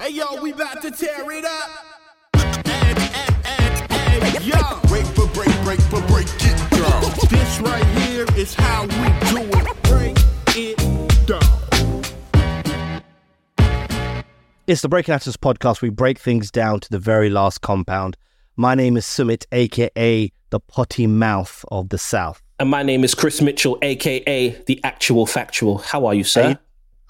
Hey yo, we about to tear it up. Hey, hey, hey, hey, yo. Break for break, break for break it down. This right here is how we do it. Break it down. It's the Breaking Atoms podcast. We break things down to the very last compound. My name is Sumit, aka the potty mouth of the South. And my name is Chris Mitchell, aka the actual factual. How are you, sir?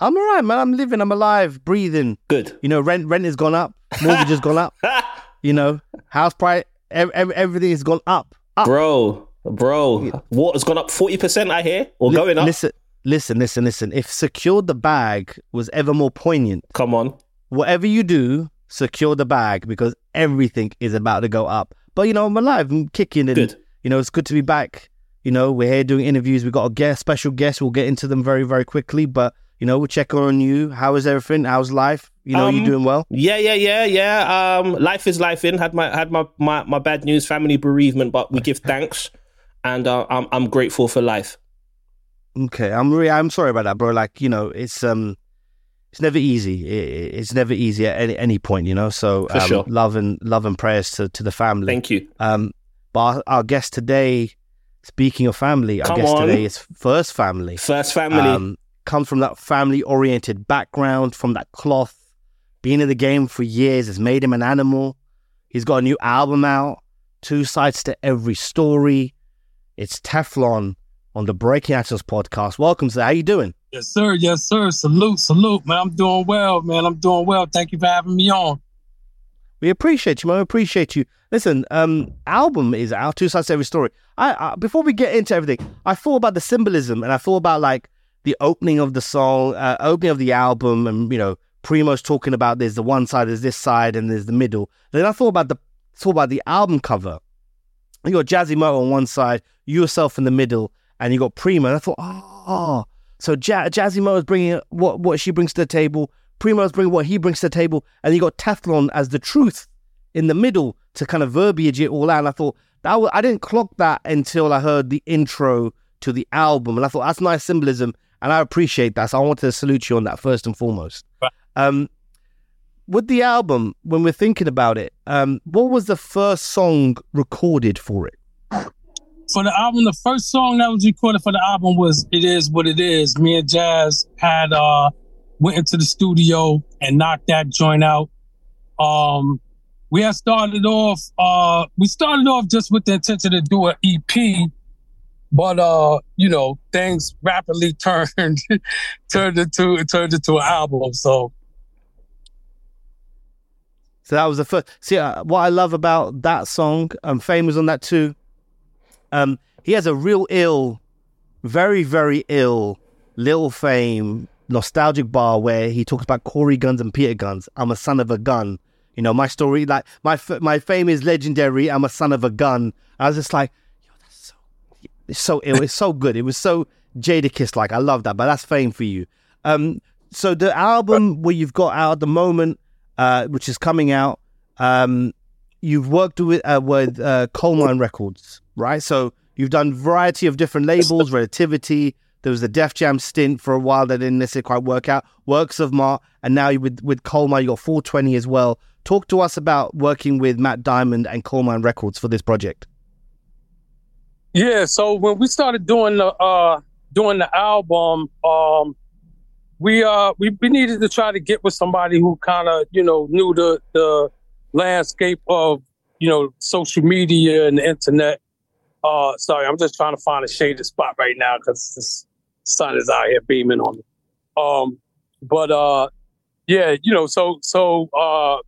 I'm all right, man. I'm living. I'm alive, breathing. Good. You know, rent rent has gone up, mortgage has gone up. You know, house price, ev- ev- everything has gone up. Up. Bro, bro, water's gone up 40%, I hear, or Li- going up. Listen, listen, listen, listen. If secured the bag was ever more poignant, Come on. whatever you do, secure the bag because everything is about to go up. But you know, I'm alive, I'm kicking, and Good. you know, it's good to be back. You know, we're here doing interviews. We've got a guest, special guest. We'll get into them very, very quickly. But you know, we'll check on you. How is everything? How's life? You know, you Um, doing well? Yeah, yeah, yeah, yeah. Um, life is life in. Had my had my, my, my bad news, family bereavement, but we give thanks, and uh, I'm I'm grateful for life. Okay, I'm really, I'm sorry about that, bro. Like, you know, it's um, it's never easy. It, it's never easy at any, any point, you know. So, um, sure. love and love and prayers to, to the family. Thank you. Um, but our, our guest today, speaking of family, our Come guest on. today is first family. First family. Um, comes from that family oriented background, from that cloth. Being in the game for years has made him an animal. He's got a new album out, two sides to every story. It's Teflon on the Breaking Atoms podcast. Welcome, sir. How you doing? Yes, sir. Yes, sir. Salute, salute, man. I'm doing well, man. I'm doing well. Thank you for having me on. We appreciate you, man. We appreciate you. Listen, um, album is out, two sides to every story. I, I before we get into everything, I thought about the symbolism and I thought about like the opening of the song, uh, opening of the album, and you know, Primo's talking about there's the one side, there's this side, and there's the middle. Then I thought about the thought about the album cover. You got Jazzy Mo on one side, yourself in the middle, and you got Primo. And I thought, oh, so ja- Jazzy Mo is bringing what what she brings to the table. Primo's bringing what he brings to the table, and you got Teflon as the truth in the middle to kind of verbiage it all out. And I thought that was, I didn't clock that until I heard the intro to the album, and I thought that's nice symbolism, and I appreciate that. So I wanted to salute you on that first and foremost. Right. Um, with the album, when we're thinking about it, um, what was the first song recorded for it? For the album, the first song that was recorded for the album was "It Is What It Is." Me and Jazz had uh went into the studio and knocked that joint out. Um, we had started off. Uh, we started off just with the intention to do an EP, but uh, you know, things rapidly turned turned into turned into an album. So So that was the first. See, uh, what I love about that song, um, Fame was on that too. Um, he has a real ill, very, very ill, Lil Fame nostalgic bar where he talks about Corey Guns and Peter Guns. I'm a son of a gun. You know, my story, like my my fame is legendary. I'm a son of a gun. I was just like, it's so it was so good. It was so Jadakiss like. I love that. But that's fame for you. Um, so the album where you've got out at the moment, uh, which is coming out, um, you've worked with uh, with uh, Coalmine Records, right? So you've done variety of different labels, Relativity. There was the Def Jam stint for a while that didn't necessarily quite work out. Works of Mart, and now with with Coalmine, you got 420 as well. Talk to us about working with Matt Diamond and Coalmine Records for this project. Yeah, so when we started doing the uh doing the album, um we uh we, we needed to try to get with somebody who kind of, you know, knew the the landscape of, you know, social media and the internet. Uh sorry, I'm just trying to find a shaded spot right now cuz the sun is out here beaming on me. Um but uh yeah, you know, so so uh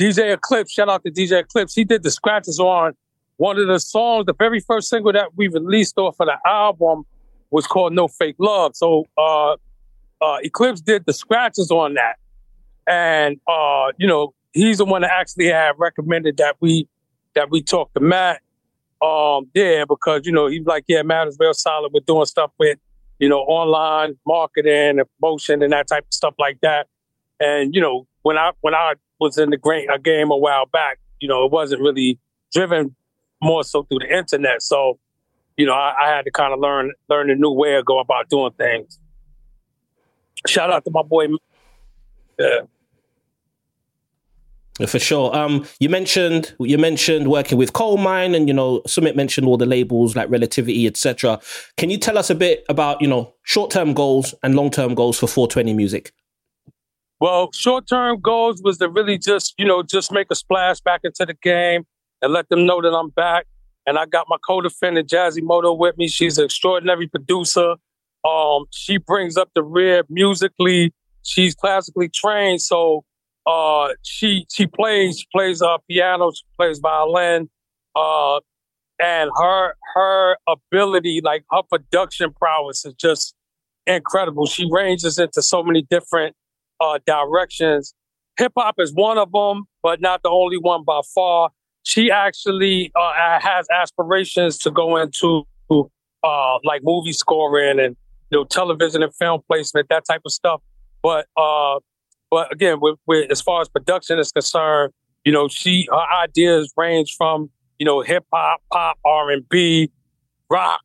DJ Eclipse, shout out to DJ Eclipse. He did the scratches on one of the songs, the very first single that we released off of the album was called No Fake Love. So uh, uh, Eclipse did the scratches on that. And uh, you know, he's the one that actually had recommended that we that we talk to Matt. Um, yeah, because you know, he's like, yeah, Matt is real solid with doing stuff with, you know, online marketing and promotion and that type of stuff like that. And you know, when I when I was in the a game a while back, you know, it wasn't really driven more so through the internet. So, you know, I, I had to kind of learn learn a new way of go about doing things. Shout out to my boy Yeah. For sure. Um, you mentioned you mentioned working with Coalmine, and you know, Sumit mentioned all the labels like Relativity, etc. Can you tell us a bit about you know short term goals and long term goals for 420 Music? Well, short term goals was to really just, you know, just make a splash back into the game and let them know that I'm back. And I got my co-defendant Jazimoto with me. She's an extraordinary producer. Um, she brings up the rear musically. She's classically trained, so uh, she she plays she plays uh, piano, she plays violin, uh, and her her ability, like her production prowess, is just incredible. She ranges into so many different uh, directions. Hip hop is one of them, but not the only one by far. She actually uh, has aspirations to go into uh, like movie scoring and you know television and film placement, that type of stuff. But uh, but again, with, with, as far as production is concerned, you know, she her ideas range from you know hip hop, pop, R and B, rock.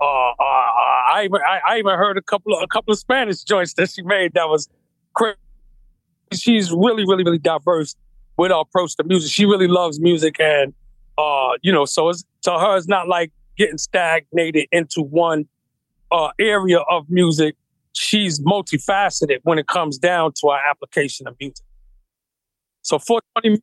Uh, uh, uh, I even I, I, even heard a couple of a couple of Spanish joints that she made that was crazy. She's really, really, really diverse with her approach to music. She really loves music, and uh, you know, so it's to her, it's not like getting stagnated into one uh, area of music she's multifaceted when it comes down to our application of music. So 420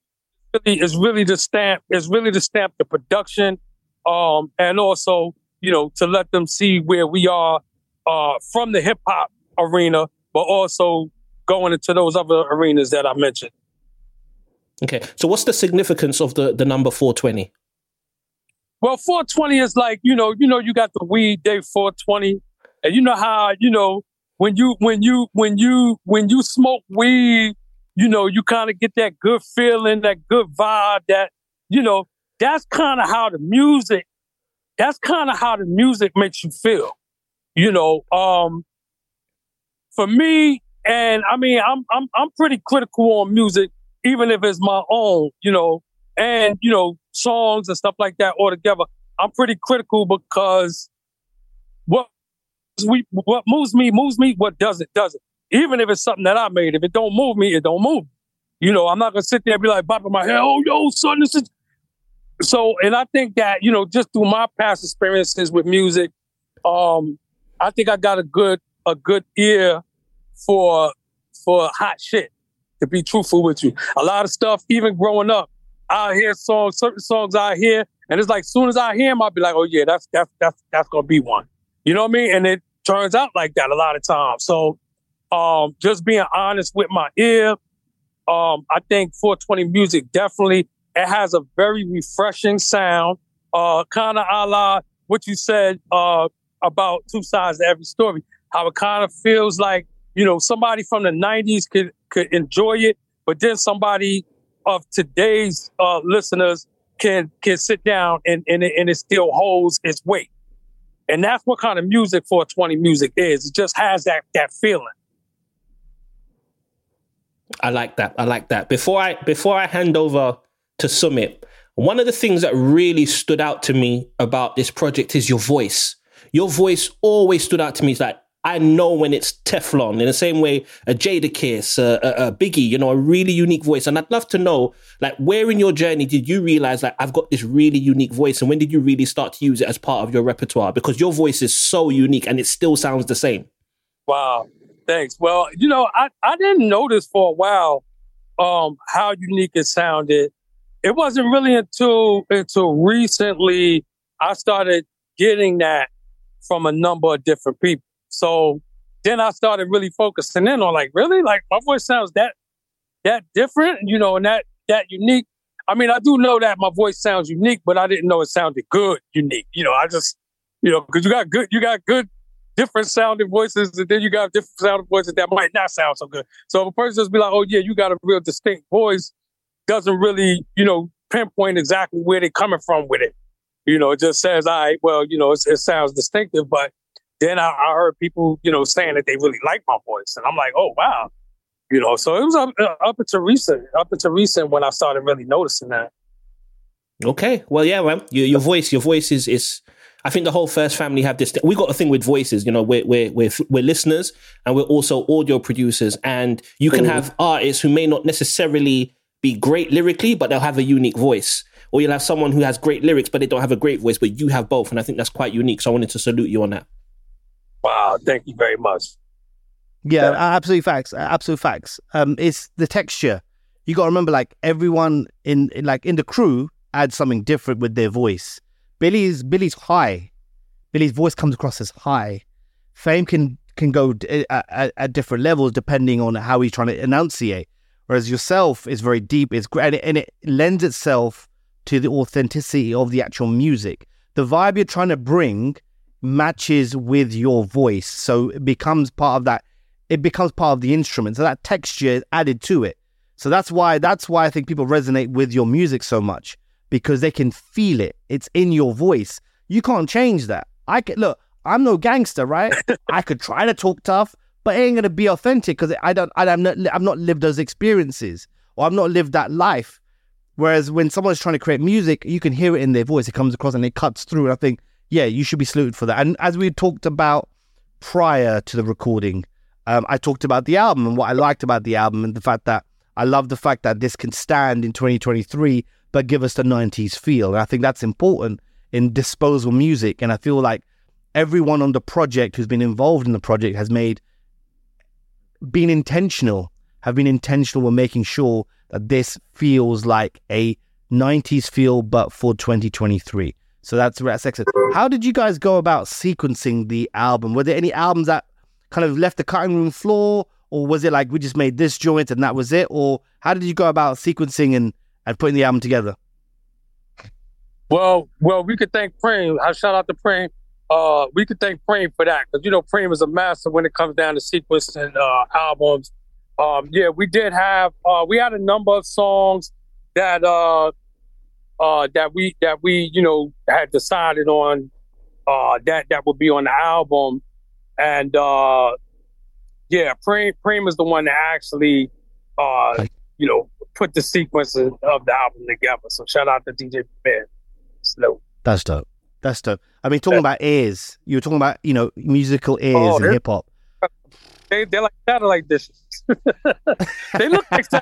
really is really the stamp is really the stamp the production, um, and also you know to let them see where we are uh, from the hip hop arena, but also going into those other arenas that I mentioned. Okay, so what's the significance of the the number 420? Well, 420 is like you know you know you got the weed day 420, and you know how you know when you when you when you when you smoke weed, you know, you kind of get that good feeling, that good vibe, that you know, that's kind of how the music that's kind of how the music makes you feel. You know, um for me, and I mean, I'm I'm I'm pretty critical on music, even if it's my own, you know, and you know, songs and stuff like that all together, I'm pretty critical because what we what moves me moves me. What doesn't doesn't. Even if it's something that I made, if it don't move me, it don't move. You know, I'm not gonna sit there and be like bopping my head. Oh, yo, son, this is. So, and I think that you know, just through my past experiences with music, um, I think I got a good a good ear for for hot shit. To be truthful with you, a lot of stuff, even growing up, I hear songs, certain songs I hear, and it's like soon as I hear them, I'll be like, oh yeah, that's that's that's that's gonna be one. You know what I mean? And it turns out like that a lot of times. So um, just being honest with my ear, um, I think 420 music definitely it has a very refreshing sound, uh, kind of a la what you said uh, about two sides to every story. How it kind of feels like you know somebody from the 90s could could enjoy it, but then somebody of today's uh, listeners can can sit down and and it, and it still holds its weight. And that's what kind of music 420 music is. It just has that that feeling. I like that. I like that. Before I before I hand over to Sumit, one of the things that really stood out to me about this project is your voice. Your voice always stood out to me. It's like I know when it's Teflon in the same way a Jadakiss, a, a, a, Biggie, you know, a really unique voice. And I'd love to know, like, where in your journey did you realize, like, I've got this really unique voice? And when did you really start to use it as part of your repertoire? Because your voice is so unique and it still sounds the same. Wow. Thanks. Well, you know, I, I didn't notice for a while um, how unique it sounded. It wasn't really until until recently I started getting that from a number of different people. So then I started really focusing in on like, really? Like my voice sounds that that different, you know, and that that unique. I mean, I do know that my voice sounds unique, but I didn't know it sounded good, unique. You know, I just, you know, because you got good, you got good, different sounding voices, and then you got different sounding voices that might not sound so good. So if a person just be like, "Oh yeah, you got a real distinct voice," doesn't really, you know, pinpoint exactly where they're coming from with it. You know, it just says, "All right, well, you know, it sounds distinctive," but then I, I, heard people, you know, saying that they really like my voice, and I'm like, oh wow, you know. So it was up, uh, up until recent, up until recent when I started really noticing that. Okay, well, yeah, man, your, your voice, your voice is is. I think the whole first family have this. We got a thing with voices. You know, we're we're we're, we're listeners and we're also audio producers. And you can have artists who may not necessarily be great lyrically, but they'll have a unique voice. Or you'll have someone who has great lyrics, but they don't have a great voice. But you have both, and I think that's quite unique. So I wanted to salute you on that. Wow, thank you very much. Yeah, Yeah. absolute facts. Absolute facts. Um, it's the texture. You got to remember, like everyone in, in like in the crew adds something different with their voice. Billy's Billy's high. Billy's voice comes across as high. Fame can can go d- at, at, at different levels depending on how he's trying to enunciate. Whereas yourself is very deep. It's great, and it, and it lends itself to the authenticity of the actual music. The vibe you're trying to bring matches with your voice, so it becomes part of that it becomes part of the instrument. So that texture is added to it. So that's why that's why I think people resonate with your music so much because they can feel it. It's in your voice. You can't change that. I can look. I'm no gangster, right? I could try to talk tough, but it ain't gonna be authentic because I don't. I, I'm not. I'm not lived those experiences, or I've not lived that life. Whereas when someone's trying to create music, you can hear it in their voice. It comes across and it cuts through. And I think, yeah, you should be saluted for that. And as we talked about prior to the recording, um, I talked about the album and what I liked about the album and the fact that I love the fact that this can stand in 2023 but give us the 90s feel. And I think that's important in disposable music. And I feel like everyone on the project who's been involved in the project has made been intentional, have been intentional with making sure that this feels like a 90s feel, but for 2023. So that's that's excellent. How did you guys go about sequencing the album? Were there any albums that kind of left the cutting room floor, or was it like we just made this joint and that was it? Or how did you go about sequencing and, and putting the album together? Well, well, we could thank Preem. I shout out to Preem. Uh, we could thank Preem for that because you know Preem is a master when it comes down to sequencing uh, albums. Um, yeah, we did have uh, we had a number of songs that uh, uh, that we that we you know had decided on uh, that that would be on the album, and uh, yeah, Preem is the one that actually uh, you know put the sequence of of the album together. So shout out to DJ Ben. Slow. That's dope. That's dope. I mean, talking about ears, you were talking about you know musical ears Oh, in hip hop. They they're like satellite dishes. they look like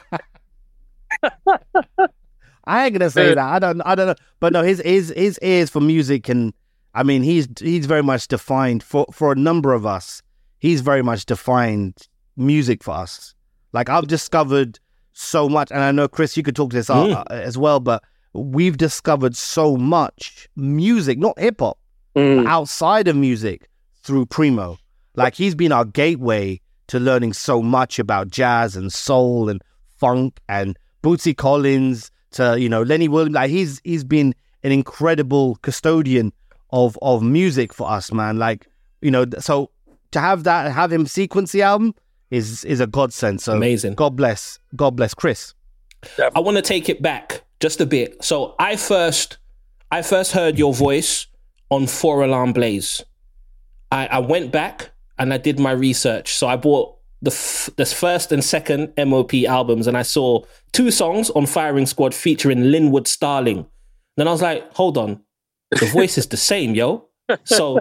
I ain't gonna say that. I don't. I don't know. But no, his his his ears for music and I mean, he's he's very much defined for for a number of us. He's very much defined music for us. Like I've discovered so much, and I know Chris, you could talk to this Mm. uh, as well. But we've discovered so much music, not hip hop, Mm. outside of music through Primo. Like he's been our gateway to learning so much about jazz and soul and funk and Bootsy Collins to you know Lenny Williams. Like he's he's been an incredible custodian of of music for us, man. Like you know, so to have that, have him sequence the album is is a godsend. So Amazing. God bless, God bless Chris. I want to take it back just a bit. So I first, I first heard your voice on Four Alarm Blaze. I, I went back and I did my research. So I bought the f- first and second MOP albums, and I saw two songs on Firing Squad featuring Linwood Starling. Then I was like, hold on, the voice is the same, yo. So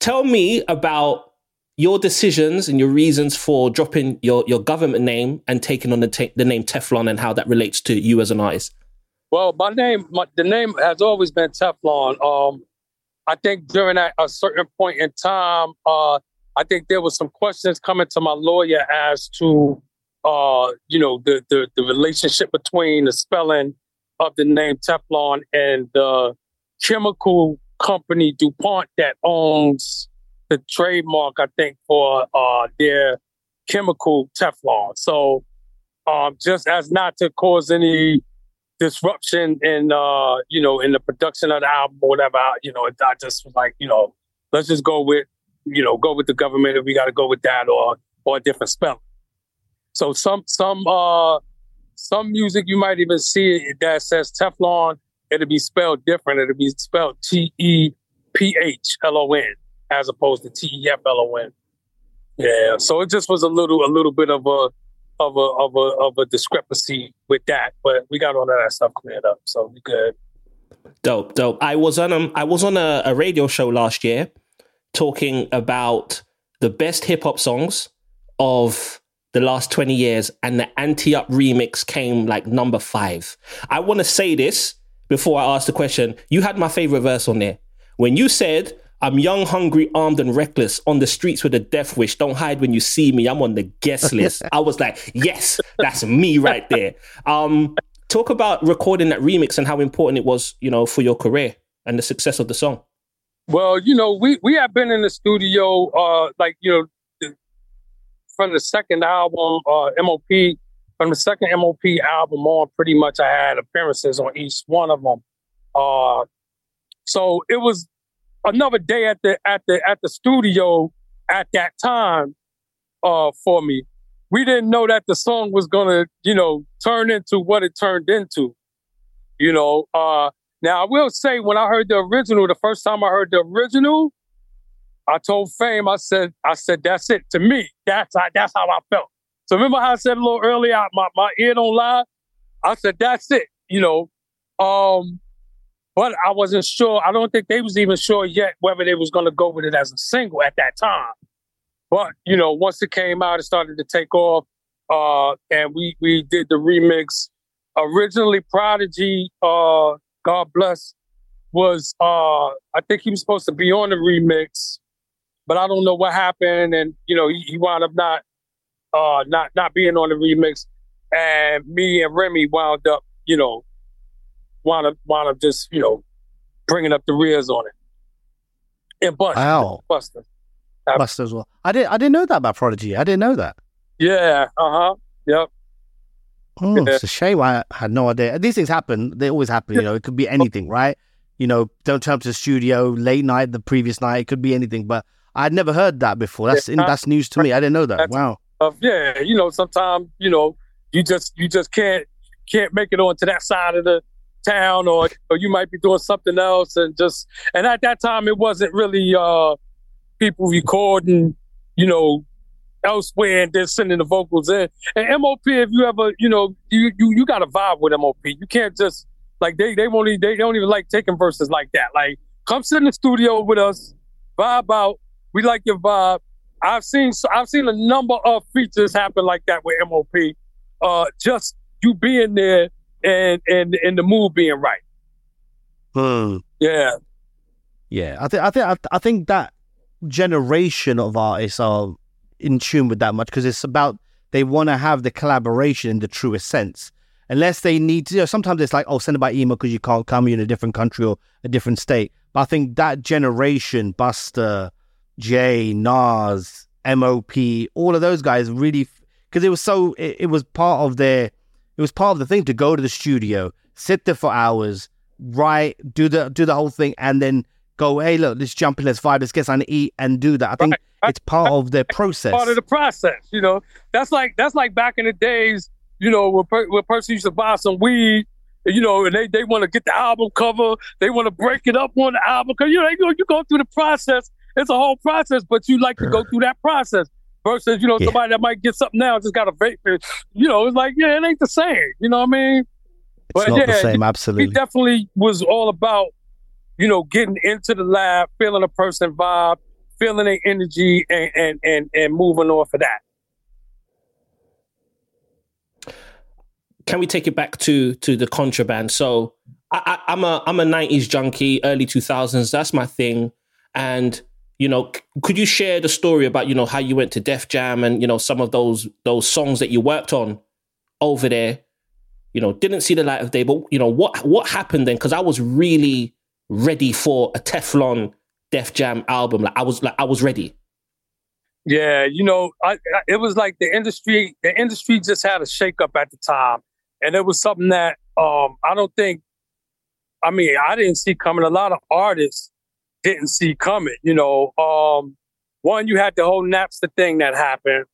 tell me about your decisions and your reasons for dropping your, your government name and taking on the, ta- the name Teflon and how that relates to you as an artist. Well, my name, my, the name has always been Teflon. Um, I think during that a certain point in time, uh, I think there was some questions coming to my lawyer as to, uh, you know, the, the the relationship between the spelling of the name Teflon and the chemical company DuPont that owns the trademark. I think for uh, their chemical Teflon. So, um, just as not to cause any disruption in uh you know in the production of the album or whatever you know i just was like you know let's just go with you know go with the government if we got to go with that or or a different spelling so some some uh some music you might even see that says teflon it'll be spelled different it'll be spelled t-e-p-h-l-o-n as opposed to t-e-f-l-o-n yeah so it just was a little a little bit of a of a of a of a discrepancy with that, but we got all of that stuff cleared up, so we good. Dope, dope. I was on um, I was on a, a radio show last year talking about the best hip hop songs of the last 20 years and the Ante Up remix came like number five. I want to say this before I ask the question. You had my favorite verse on there. When you said, I'm young, hungry, armed, and reckless on the streets with a death wish. Don't hide when you see me. I'm on the guest list. I was like, yes, that's me right there. Um, talk about recording that remix and how important it was, you know, for your career and the success of the song. Well, you know, we we have been in the studio, uh, like you know, from the second album, uh, MOP, from the second MOP album on, pretty much I had appearances on each one of them. Uh, so it was another day at the at the at the studio at that time uh, for me. We didn't know that the song was gonna, you know, turn into what it turned into. You know, uh, now I will say when I heard the original, the first time I heard the original, I told Fame, I said, I said, that's it. To me, that's how that's how I felt. So remember how I said a little earlier, my, my ear don't lie? I said, that's it, you know. Um, but I wasn't sure. I don't think they was even sure yet whether they was gonna go with it as a single at that time. But you know, once it came out, it started to take off. Uh, and we we did the remix. Originally, Prodigy, uh, God bless, was uh, I think he was supposed to be on the remix, but I don't know what happened, and you know, he, he wound up not uh not not being on the remix, and me and Remy wound up, you know, wound up wound up just you know bringing up the rears on it. And Buster, Wow. Buster, Buster as well. I didn't I didn't know that about Prodigy. I didn't know that. yeah, uh huh, yep. Oh, Yeah. It's a shame. I had no idea. These things happen. They always happen. You know, it could be anything, right? You know, don't turn up to the studio late night the previous night. It could be anything. But I'd never heard that before. That's Yeah. that's news to me. I didn't know that. That's- Wow. Uh, yeah, you know, sometimes you know you just you just can't can't make it onto that side of the town, or or you might be doing something else, and just and at that time it wasn't really uh people recording, you know, elsewhere and then sending the vocals in. And MOP, if you ever, you know, you you you got to vibe with MOP. You can't just like they they won't even, they don't even like taking verses like that. Like come sit in the studio with us, vibe out. We like your vibe. I've seen I've seen a number of features happen like that with MOP. Uh, just you being there and and and the mood being right. Hmm. Yeah, Yeah, I think I think I, I think that generation of artists are in tune with that much because it's about they want to have the collaboration in the truest sense. Unless they need to, you know, sometimes it's like, oh, send it by email because you can't come. You're in a different country or a different state. But I think that generation, Buster, Jay, Nas, MOP, all of those guys really, because it was so, it, it was part of their, it was part of the thing to go to the studio, sit there for hours, write, do the do the whole thing, and then go, hey, look, let's jump in, let's vibe, let's get something to eat, and do that. I think Right. It's part of their process. part of the process. You know, that's like that's like back in the days. You know, when, per, when a person used to buy some weed. You know, and they, they want to get the album cover. They want to break it up on the album because you know you, you go through the process. It's a whole process, but you like to go through that process versus you know Yeah. somebody that might get something now just got a vape. You know, it's like yeah, it ain't the same. You know what I mean? it's but not the yeah, same, he absolutely. definitely was all about, you know, getting into the lab, feeling a person vibe, feeling their energy, and and and, and moving off of that. can we take it back to to the contraband? So I, I, I'm a I'm a '90s junkie, early 2000s. That's my thing. And you know, could you share the story about you know how you went to Def Jam and you know some of those those songs that you worked on over there? You know, didn't see the light of day, but you know what what happened then? Because I was really ready for a Teflon Def Jam album. Like I was like I was ready. Yeah, you know, I, I, it was like the industry. The industry just had a shakeup at the time, and it was something that um, I don't think. I mean, I didn't see coming. A lot of artists didn't see coming. You know, um, one you had the whole Napster thing that happened.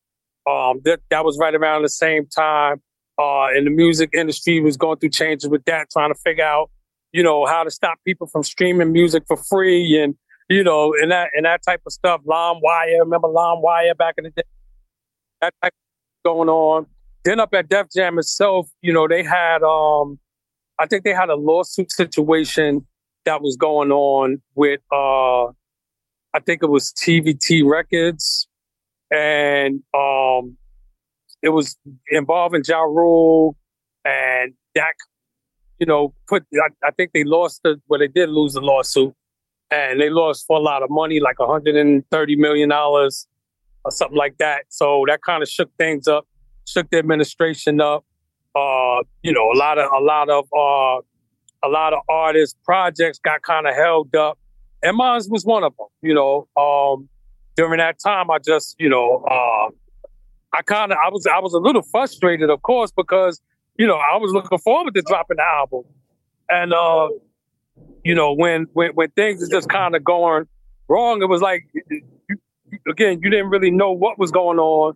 Um, that that was right around the same time. Uh, and the music industry was going through changes with that, trying to figure out, you know, how to stop people from streaming music for free and you know, and that and that type of stuff. LimeWire, remember LimeWire back in the day? That type going on. Then up at Def Jam itself, you know, they had um I think they had a lawsuit situation that was going on with uh I think it was TVT Records and um it was involving Ja Rule and that you know put I, I think they lost the well they did lose the lawsuit and they lost for a lot of money like 130 million dollars or something like that. So that kind of shook things up shook the administration up. Uh you know a lot of a lot of uh a lot of artists projects got kind of held up. And mine was one of them you know um during that time i just you know uh i kind of i was i was a little frustrated of course because you know i was looking forward to dropping the album. And uh you know when when when things is just kind of going wrong it was like again you didn't really know what was going on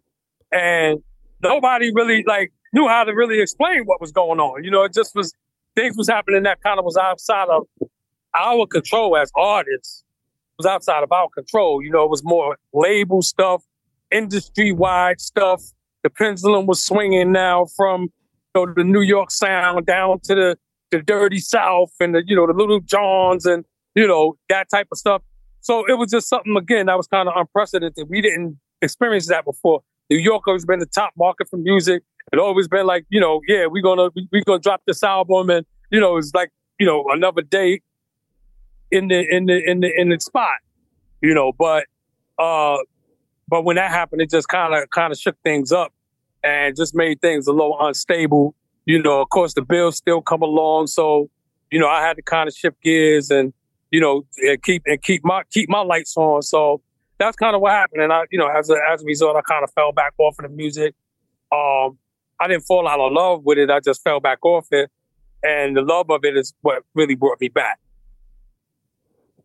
and nobody really like knew how to really explain what was going on. You know it just was things was happening that kind of was outside of our control as artists. It was outside of our control you know it was more label stuff industry wide stuff. The pendulum was swinging now from you know, the new york sound down to the the dirty south and the you know the Lil Jons and you know that type of stuff. So it was just something again that was kind of unprecedented. We didn't experience that before. New york always been the top market for music. It always been like you know yeah we're gonna we're gonna drop this album and you know it's like you know another day in the in the in the in the spot you know but uh but when that happened it just kind of kind of shook things up and just made things a little unstable you know, of course, the bills still come along, so you know, I had to kind of shift gears and you know, and keep and keep my keep my lights on. So that's kind of what happened. And I, you know, as a as a result, I kind of fell back off of the music. Um, I didn't fall out of love with it. I just fell back off it, and the love of it is what really brought me back.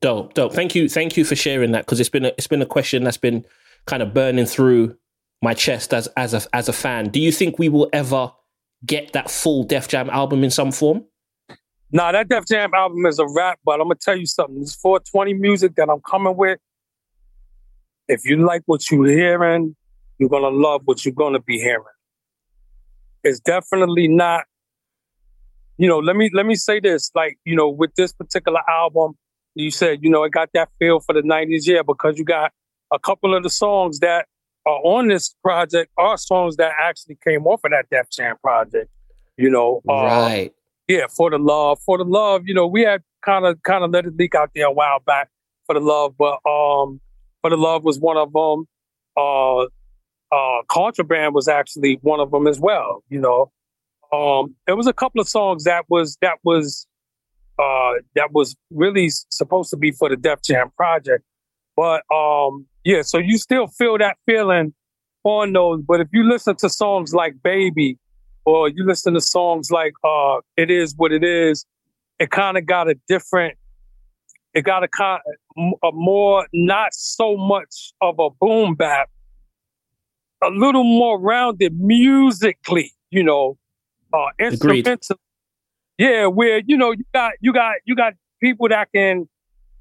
Dope, dope. Thank you, thank you for sharing that because it's been a, it's been a question that's been kind of burning through my chest as as a as a fan. Do you think we will ever get that full Def Jam album in some form? Nah, that Def Jam album is a wrap, but I'm gonna tell you something. This 420 music that I'm coming with. If you like what you're hearing, you're gonna love what you're gonna be hearing. It's definitely not, you know, let me let me say this. Like, you know, with this particular album, you said, you know, it got that feel for the 90s, yeah, because you got a couple of the songs that are on this project are songs that actually came off of that Def Jam project. You know, uh, right? Yeah, for the love, for the love. You know, we had kind of kind of let it leak out there a while back for the love, but um, for the love was one of them. Uh, uh, contraband was actually one of them as well. You know, um, there was a couple of songs that was that was uh that was really supposed to be for the Def Jam project, but um, yeah, so you still feel that feeling on those. But if you listen to songs like Baby or you listen to songs like uh It Is What It Is, it kind of got a different, it got a kind a more not so much of a boom bap, a little more rounded musically, you know, uh instrumental. Yeah, where you know you got you got you got people that can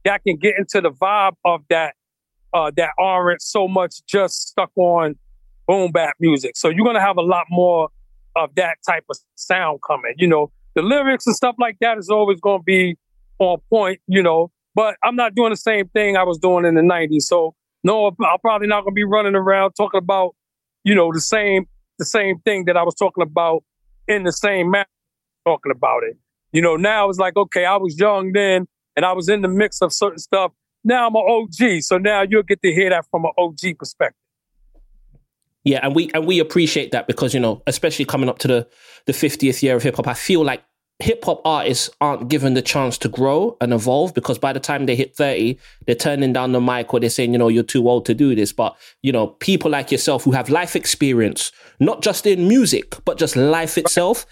that can get into the vibe of that uh, that aren't so much just stuck on boom bap music. So you're gonna have a lot more of that type of sound coming. You know, the lyrics and stuff like that is always gonna be on point. You know, but I'm not doing the same thing I was doing in the '90s. So no, I'm probably not gonna be running around talking about you know the same the same thing that I was talking about in the same manner talking about it. You know, now it's like okay, I was young then and I was in the mix of certain stuff now I'm an OG. So now you'll get to hear that from an OG perspective. Yeah, and we and we appreciate that because you know, especially coming up to the the 50th year of hip hop, I feel like hip hop artists aren't given the chance to grow and evolve because by the time they hit 30, they're turning down the mic or they're saying, you know, you're too old to do this. But, you know, people like yourself who have life experience, not just in music, but just life itself,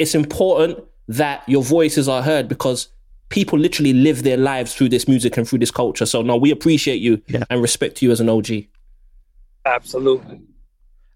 it's important that your voices are heard because people literally live their lives through this music and through this culture. So no, we appreciate you Yeah. and respect you as an OG. Absolutely.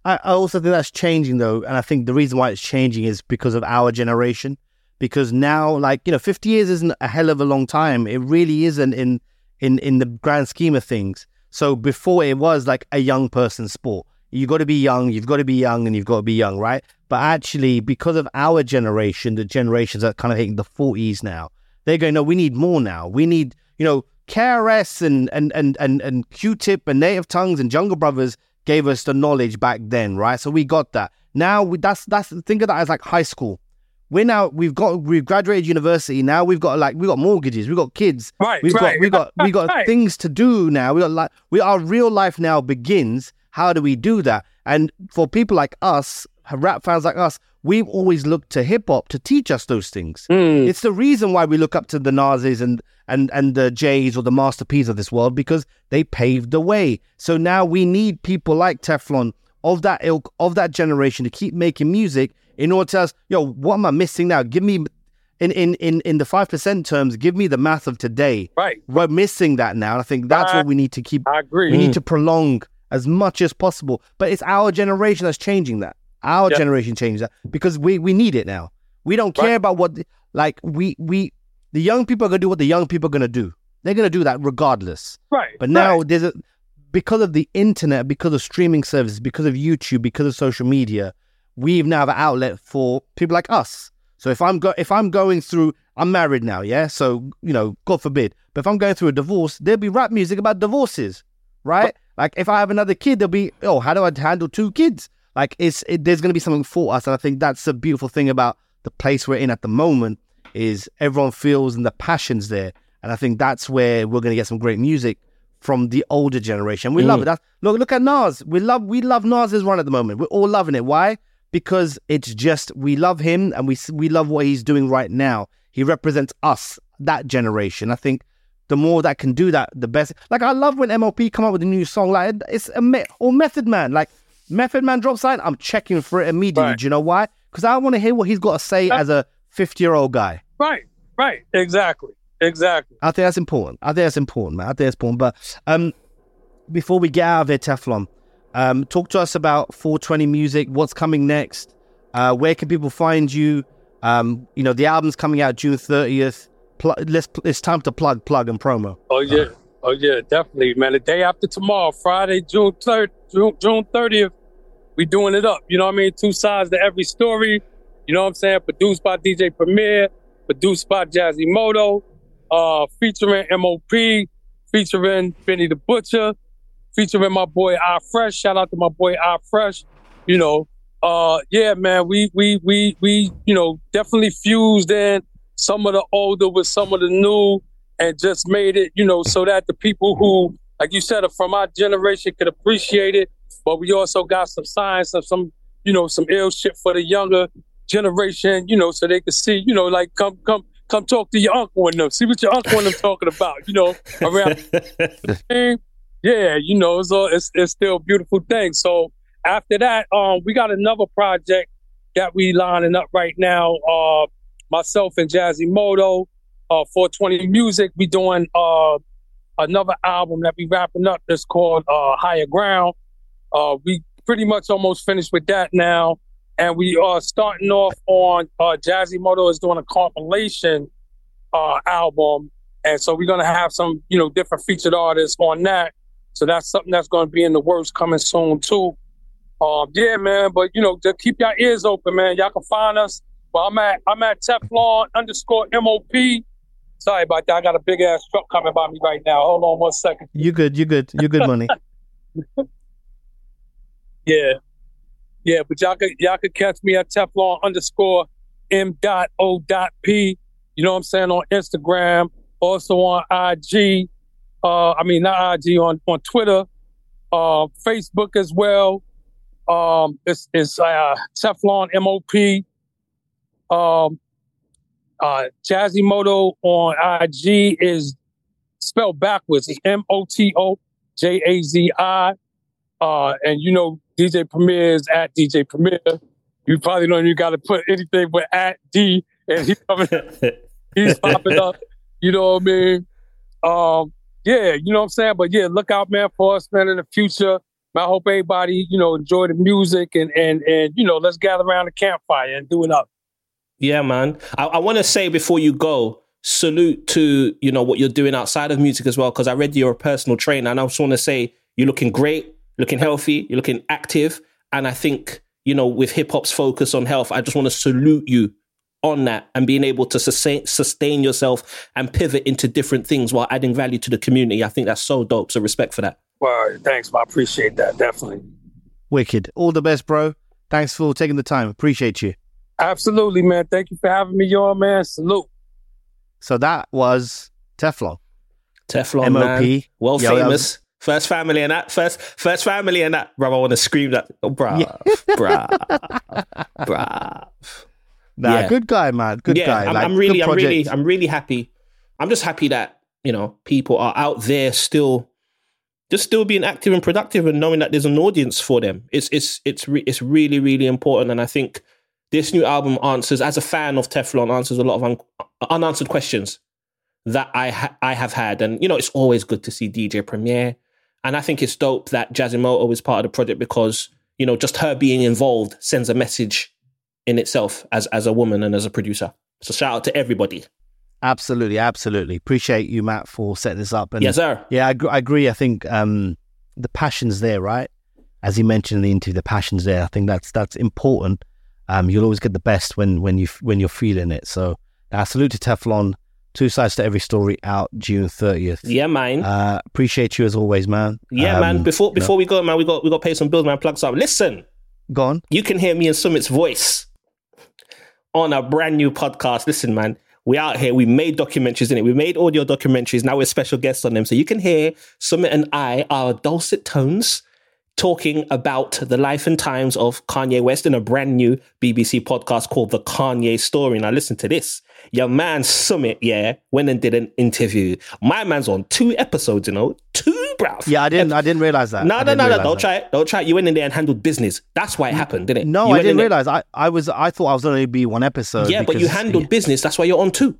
I, I also think that's changing though, and I think the reason why it's changing is because of our generation. Because now, like you know, fifty years isn't a hell of a long time. It really isn't in in in the grand scheme of things. So before it was like a young person's sport. you got to be young, you've got to be young, and you've got to be young, right? But actually, because of our generation, the generations that are kind of hitting the 40s now, they're going, no, we need more now. We need, you know, KRS and and and and and Q-Tip and Native Tongues and Jungle Brothers gave us the knowledge back then, right? So we got that. Now we, that's that's think of that as like high school. We're now we've got we've graduated university. Now we've got like we got mortgages, we got kids, Right, We've right. got we got we got Right. things to do now. We got like we our real life now begins. How do we do that? And for people like us, rap fans like us, we've always looked to hip hop to teach us those things. Mm. It's the reason why we look up to the Nases and and and the Jays or the Master P's of this world because they paved the way. So now we need people like Teflon of that ilk of that generation to keep making music in order to tell us, yo, what am I missing now? Give me in in in in the five percent terms, give me the math of today. Right. We're missing that now. I think that's what we need to keep I agree. we need to prolong as much as possible. But it's our generation that's changing that. Our Yeah. generation changed that because we we need it now. We don't care Right. about what the- like we we the young people are gonna do what the young people are gonna do. They're gonna do that regardless. right. But now right. there's a because of the internet, because of streaming services, because of YouTube, because of social media, we've now have an outlet for people like us. So if I'm go if I'm going through I'm married now, yeah? So, you know, God forbid. But if I'm going through a divorce, there'll be rap music about divorces, right? Like if I have another kid, there'll be, oh, how do I handle two kids? Like it's it, there's gonna be something for us. And I think that's the beautiful thing about the place we're in at the moment is everyone feels and the passion's there. And I think that's where we're gonna get some great music from the older generation. We love mm. it. That's, look, look at Nas. We love we love Nas's run at the moment. We're all loving it. Why? Because it's just we love him and we we love what he's doing right now. He represents us, that generation. I think the more that can do that, the best. Like I love when MOP come up with a new song. Like it's a me- or Method Man. Like Method Man drops line, I'm checking for it immediately. Right. Do you know why? Because I want to hear what he's got to say as a 50 year old guy. right. Right. Exactly. Exactly. I think that's important. I think that's important, man. I think that's important. But um, before we get out of here, Teflon, um, talk to us about 420 music. What's coming next? Uh, where can people find you? Um, you know, the album's coming out June 30th. Pl- let's, it's time to plug, plug, and promo. Oh yeah. Oh yeah, definitely, man. The day after tomorrow, Friday, June third, June June thirtieth, we doing it up. You know what I mean? Two sides to every story. You know what I'm saying? Produced by DJ Premier, produced by Jazimoto, uh, featuring MOP, featuring Benny the Butcher, featuring my boy I Fresh. Shout out to my boy I Fresh. You know, uh, yeah, man, we we we we you know definitely fused in some of the older with some of the new and just made it, you know, so that the people who, like you said, are from our generation could appreciate it. But we also got some signs of some, you know, some ill shit for the younger generation, you know, so they could see, you know, like come come come talk to your uncle and them, see what your uncle and them talking about, you know, around. Yeah, you know, it's all, it's it's still a beautiful thing. So after that, um, we got another project that we lining up right now. Uh, myself and Jazimoto, uh, 420 Music. We doing uh another album that we wrapping up that's called uh Higher Ground. Uh, we pretty much almost finished with that now, and we are starting off on uh Jazimoto is doing a compilation uh album, and so we're gonna have some you know different featured artists on that. So that's something that's gonna be in the works coming soon too. Um, yeah, man, but you know, just keep your ears open, man. Y'all can find us. Well, I'm at I'm at Teflon underscore MOP. Sorry about that. I got a big ass truck coming by me right now. Hold on one second. You good, you good, you good, money. Yeah. Yeah, but y'all could y'all could catch me at Teflon underscore M dot O dot P. You know what I'm saying? On Instagram, also on IG. Uh I mean not IG on, on Twitter, uh Facebook as well. Um it's it's uh Teflon MOP. Um uh Jazimoto on IG is spelled backwards. M O T O J A Z I. Uh, and you know, DJ Premier is at DJ Premier. You probably don't even got to put anything but at D, and he coming, he's popping up. You know what I mean? Um, yeah, you know what I'm saying. But yeah, look out, man, for us, man, in the future. I hope everybody, you know, enjoy the music and and and you know, let's gather around the campfire and do it up. Yeah, man. I, I want to say before you go, salute to you know what you're doing outside of music as well. Because I read you're a personal trainer, and I just want to say you're looking great. Looking healthy, you're looking active. And I think, you know, with hip hop's focus on health, I just want to salute you on that and being able to sustain, sustain yourself and pivot into different things while adding value to the community. I think that's so dope. So respect for that. Well, thanks. I appreciate that. Definitely. Wicked. All the best, bro. Thanks for taking the time. Appreciate you. Absolutely, man. Thank you for having me on, man. Salute. So that was Teflon. Teflon MOP. man, world Yo, that famous, first family and that, first first family and that. Bro, I want to scream that, oh, bruh, bruh, bruh. Nah, Yeah. good guy, man. Good yeah, guy. I'm, Like, I'm really, I'm really. I'm really happy. I'm just happy that you know people are out there still, just still being active and productive and knowing that there's an audience for them. It's it's it's re- it's really really important, and I think this new album answers, as a fan of Teflon, answers a lot of un- unanswered questions that I ha- I have had, and you know it's always good to see DJ Premier, and I think it's dope that Jazimoto is part of the project because you know just her being involved sends a message in itself as as a woman and as a producer. So shout out to everybody. Absolutely, absolutely. Appreciate you, Matt, for setting this up. And yes, sir. yeah, I, agree- I agree. I think um, the passion's there, right? As he mentioned in the interview, the passion's there. I think that's that's important. Um, you'll always get the best when when you when you're feeling it. So, uh, salute to Teflon. Two sides to every story out June thirtieth. Yeah, man. Uh, appreciate you as always, man. yeah, man. Um, Before before we go, man, we got we got to pay some bills, man. Plug up. Listen, Go on. you can hear me and Sumit's voice on a brand new podcast. Listen, man, we out here. We made documentaries in it. We made audio documentaries. Now we're special guests on them, so you can hear Summit and I, our dulcet tones, talking about the life and times of Kanye West in a brand new BBC podcast called The Kanye Story. Now listen to this. Your man Sumit, yeah, went and did an interview. My man's on two episodes, you know, two, bruv. Yeah, I didn't. I didn't realize that. No, no, no, no! Don't that. try it. Don't try it. You went in there and handled business. That's why it happened, didn't it? No, You I didn't realize. I, I was. I thought I was only be one episode. Yeah, but you handled business. That's why you're on two.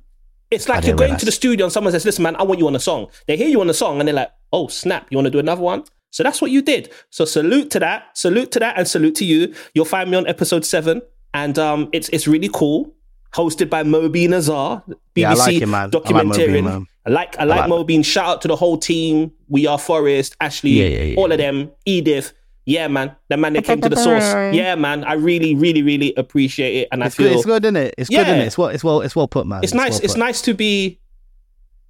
It's like you're going realize. to the studio and someone says, "Listen, man, I want you on a song." They hear you on a song and they're like, "Oh, snap! You want to do another one?" So that's what you did. So salute to that. Salute to that, and salute to you. You'll find me on episode seven, and um, it's it's really cool. Hosted by Mobeen Azhar, BBC Yeah, I like him, man. I like documentarian. Moby, man. I like I like like- Moby. Shout out to the whole team. We are Forest, Ashley, Yeah, yeah, yeah, all of them, Edith. Yeah, man. The man that came to the source. Yeah, man. I really, really, really appreciate it. And It's I feel good. It's good, isn't it? It's good, isn't it? It's well. It's well. It's well put, man. it's nice. well It's nice to be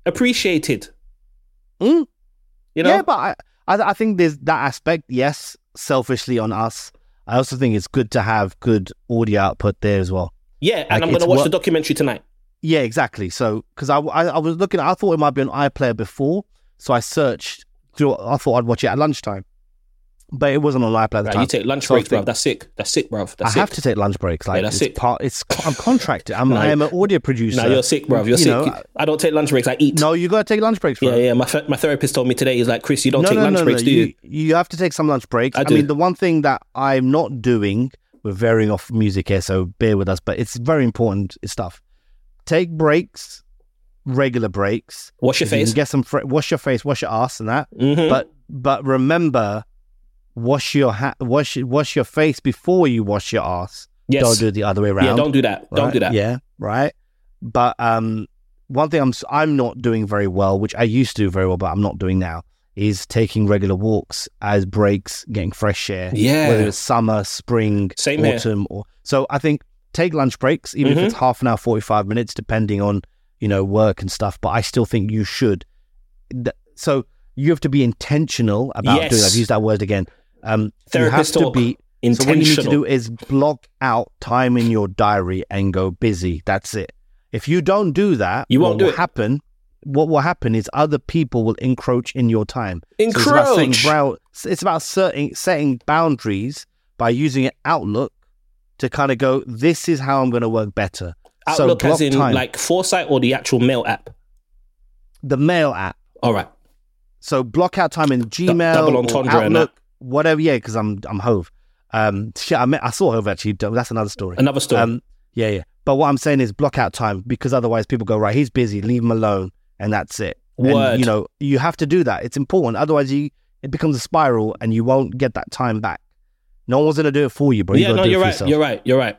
appreciated. Mm. You know? Yeah, but I, I, I think there's that aspect. Yes, selfishly on us. I also think it's good to have good audio output there as well. yeah, and like, I'm going to watch what- the documentary tonight. Yeah, exactly. So, because I, I, I was looking, I thought it might be on iPlayer before, so I searched. Through, I thought I'd watch it at lunchtime, but it wasn't on iPlayer at the Right, time. you take lunch So breaks, bro. think- That's sick. That's sick, bro. That's I sick. have to take lunch breaks. Like that's it's sick. part. It's I'm contracted. I'm No, I am an audio producer. No, you're sick, bro. You're You sick. know, I don't take lunch breaks. I eat. No, you got to take lunch breaks. Bro. yeah, yeah. My my therapist told me today. He's like, Chris, you don't take lunch breaks, do you? You have to take some lunch breaks. I I, mean, the one thing that I'm not doing, we're varying off music here, so bear with us, but it's very important stuff. Take breaks, regular breaks. Wash your If you face. Get some fre- wash your face, wash your ass, and that. Mhm. But but remember, wash your ha- wash wash your face before you wash your ass. Yes. Don't do it the other way around. Yeah, don't do that. Don't do that. Yeah, right. But um, one thing I'm I'm not doing very well, which I used to do very well, but I'm not doing now, is taking regular walks as breaks, getting fresh air. Yeah. whether it's summer, spring, Same here. autumn, or so. I think take lunch breaks, even Mhm. if it's half an hour, forty five minutes, depending on you know work and stuff. But I still think you should. So you have to be intentional about doing. Yes. I've used that word again. Um, Therapist you have to be intentional. so what you need to do is block out time in your diary and go busy. That's it. If you don't do that, You won't what do will it. happen. What will happen is other people will encroach in your time. So it's about setting, Encroach. it's about setting, setting boundaries by using an Outlook to kind of go. This is how I'm going to work better. Outlook block as in time. like Foresight or the actual mail app. the mail app. All right. So block out time in Gmail, double or entendre Outlook, whatever. Yeah, because I'm I'm Hove. Um, shit, I met I saw Hove actually. That's another story. Another story. Um, yeah, yeah. But what I'm saying is block out time because otherwise people go right. He's busy. Leave him alone, and that's it. And, you know, you have to do that. It's important. Otherwise, you it becomes a spiral, and you won't get that time back. No one's gonna do it for you, bro. You yeah, no, do you're right. yourself. You're right. You're right.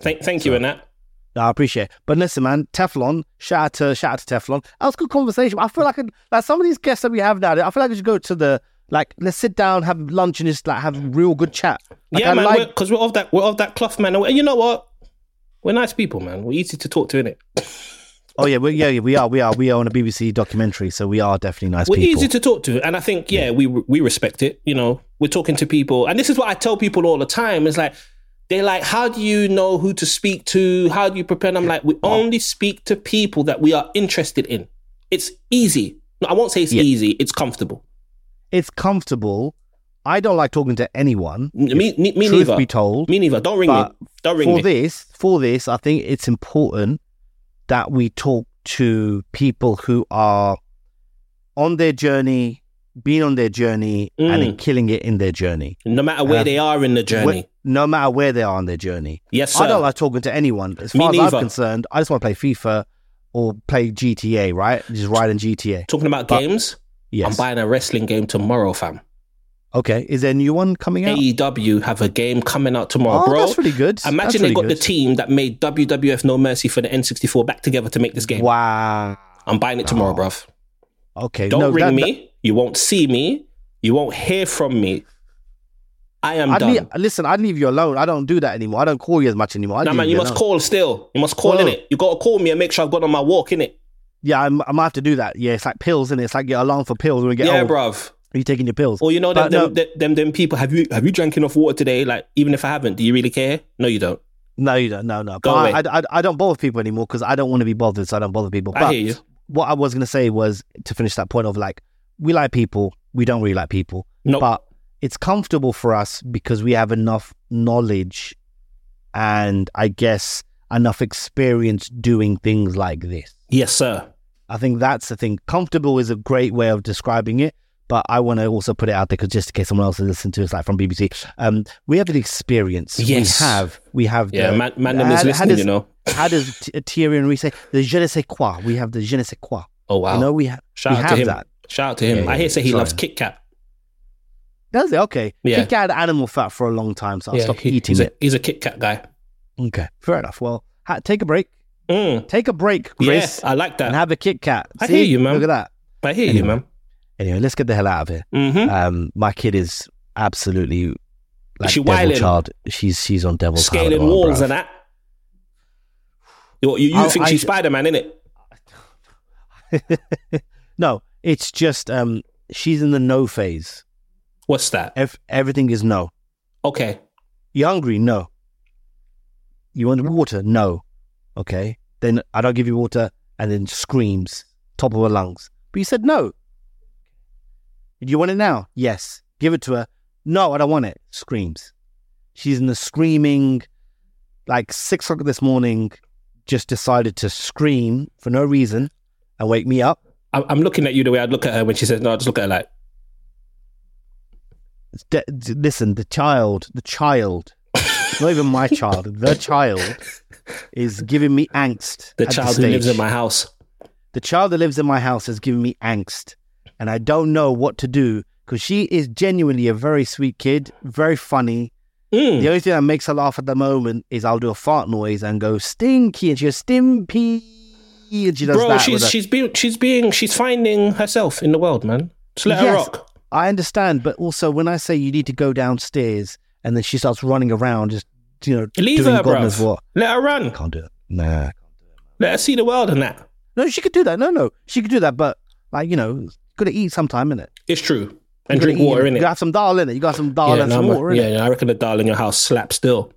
Thank, thank you, So- in that. No, I appreciate it. But listen, man, Teflon, shout out to shout out to Teflon. That was a good conversation. I feel like I, like some of these guests that we have now, I feel like we should go to the Like, let's sit down, have lunch, and just like have a real good chat. Like, yeah, I man, like- because we're, of that we're of that cloth, man. And you know what? We're nice people, man. We're easy to talk to, innit? Oh yeah, we, yeah, yeah, we are, we are, we are on a BBC documentary, so we are definitely nice We're people. easy to talk to, and I think yeah, we we respect it. You know, we're talking to people, and this is what I tell people all the time. It's like they're like, "How do you know who to speak to? How do you prepare?" And I'm like, we only speak to people that we are interested in. It's easy. No, I won't say it's Yeah. easy. It's comfortable. It's comfortable. I don't like talking to anyone. Me, me, me Truth neither. be told, Me neither. Don't ring But me. Don't ring for me. this, for this, I think it's important that we talk to people who are on their journey, being on their journey, and Mm. killing it in their journey. no matter where Uh, they are in the journey. Wh- no matter where they are on their journey. yes, sir. I don't like talking to anyone. As Me far as neither. I'm concerned, I just want to play FIFA or play GTA, right? Just ride in GTA. Talking about But- games, I'm buying a wrestling game tomorrow, fam. okay. Is there a new one coming out? AEW have a game coming out tomorrow, oh, bro. that's really good. Imagine That's they really got the team that made WWF No Mercy for the N64 back together to make this game. Wow. I'm buying it tomorrow, bruv. Okay. Don't no, ring that- me. You won't see me. You won't hear from me. I am I'd done. leave, listen, I'd leave you alone. I don't do that anymore. I don't call you as much anymore. No, leave man, you must alone. call still. You must call in it. You got to call me and make sure I've gone on my walk, in it. Yeah, I'm, I might have to do that. Yeah, it's like pills, and it? it's like your alarm for pills when you get Yeah, old. bruv. Are you taking your pills? Or you know them, But them, no- them, them, them people. Have you have you drank enough water today? Like even if I haven't, do you really care? No, you don't. No, you don't. No, no. Go But I, away. I, I, I don't bother people anymore because I don't want to be bothered, so I don't bother people. I hear you. what I was going to say was to finish that point of like, we like people, we don't really like people. Nope. But it's comfortable for us because we have enough knowledge and I guess enough experience doing things like this. Yes, sir. I think that's the thing. Comfortable is a great way of describing it, but I want to also put it out there because just in case someone else has listened to us, like from BBC, um, we have the experience. Yes. we have. We have. Yeah, the, man, man how- is listening. does- you know. How does T- Thierry Henry say the je ne sais quoi? We have the je ne sais quoi. Oh wow. You know, we have. Shout we out have to him. that. Shout out to him. Yeah, I hear yeah, say he sorry. loves Kit Kat. Does it? Okay. Yeah. Kit Kat had animal fat for a long time, so I'll stop he- eating he's it. A, he's a Kit Kat guy. Okay, fair enough. Well, ha- take a break. Mm. Take a break, Chris, Yeah, I like that. and have a Kit Kat. I See? hear you, man. Look at that. I hear you, man. Anyway, let's get the hell out of here. hmm Um, my kid is absolutely like she devil wilding? child. She's she's on devil Scaling walls and that. You, you, you Oh, think I- she's Spider Man, innit? No, it's just um, she's in the no phase. What's that? Ev- everything is no. Okay. You hungry? No. You want water? No. Okay. Then I don't give you water, and then screams top of her lungs. But you said no. Do you want it now? Yes. Give it to her. No, I don't want it. Screams. She's in the screaming. Like six o'clock this morning, just decided to scream for no reason and wake me up. I'm looking at you the way I'd look at her when she says no. I just look at her like, listen, the child, the child, not even my child, the child is giving me angst. the child who lives in my house. the child that lives in my house has given me angst, and I don't know what to do because she is genuinely a very sweet kid, very funny. Mm. The only thing that makes her laugh at the moment is I'll do a fart noise and go stinky, and she goes stimpy, and she does Bro, that. she's she's being she's being she's finding herself in the world, man. Just let her Yes. rock. I understand, but also when I say you need to go downstairs, and then she starts running around, just you know, Leave doing her, God knows what. Let her run. Can't do it. Nah. Let her see the world and that. No, she could do that. No, no, she could do that. But like you know, got to eat sometime in it. It's true. And drink water in You it. got some dal in it. You got some dal Yeah, and no, some I'm water in yeah, it. yeah, I reckon the doll in your house slaps still.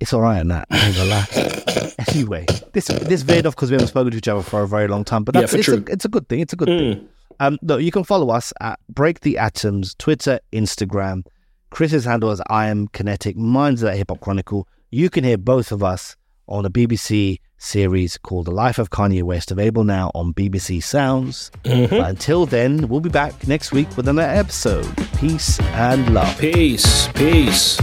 It's all right in that. I ain't gonna lie. anyway, this this veered off because we haven't spoken to each other for a very long time. But Yeah, that's for it's, true. a, it's a good thing. It's a good thing. Mm. Um, look, you can follow us at Break the Atoms, Twitter, Instagram. Chris's handle is I am Kinetic. Mine's at Hip Hop Chronicle. You can hear both of us on a BBC series called The Life of Kanye West, available now on BBC Sounds. Mm-hmm. But until then, we'll be back next week with another episode. Peace and love. Peace. Peace.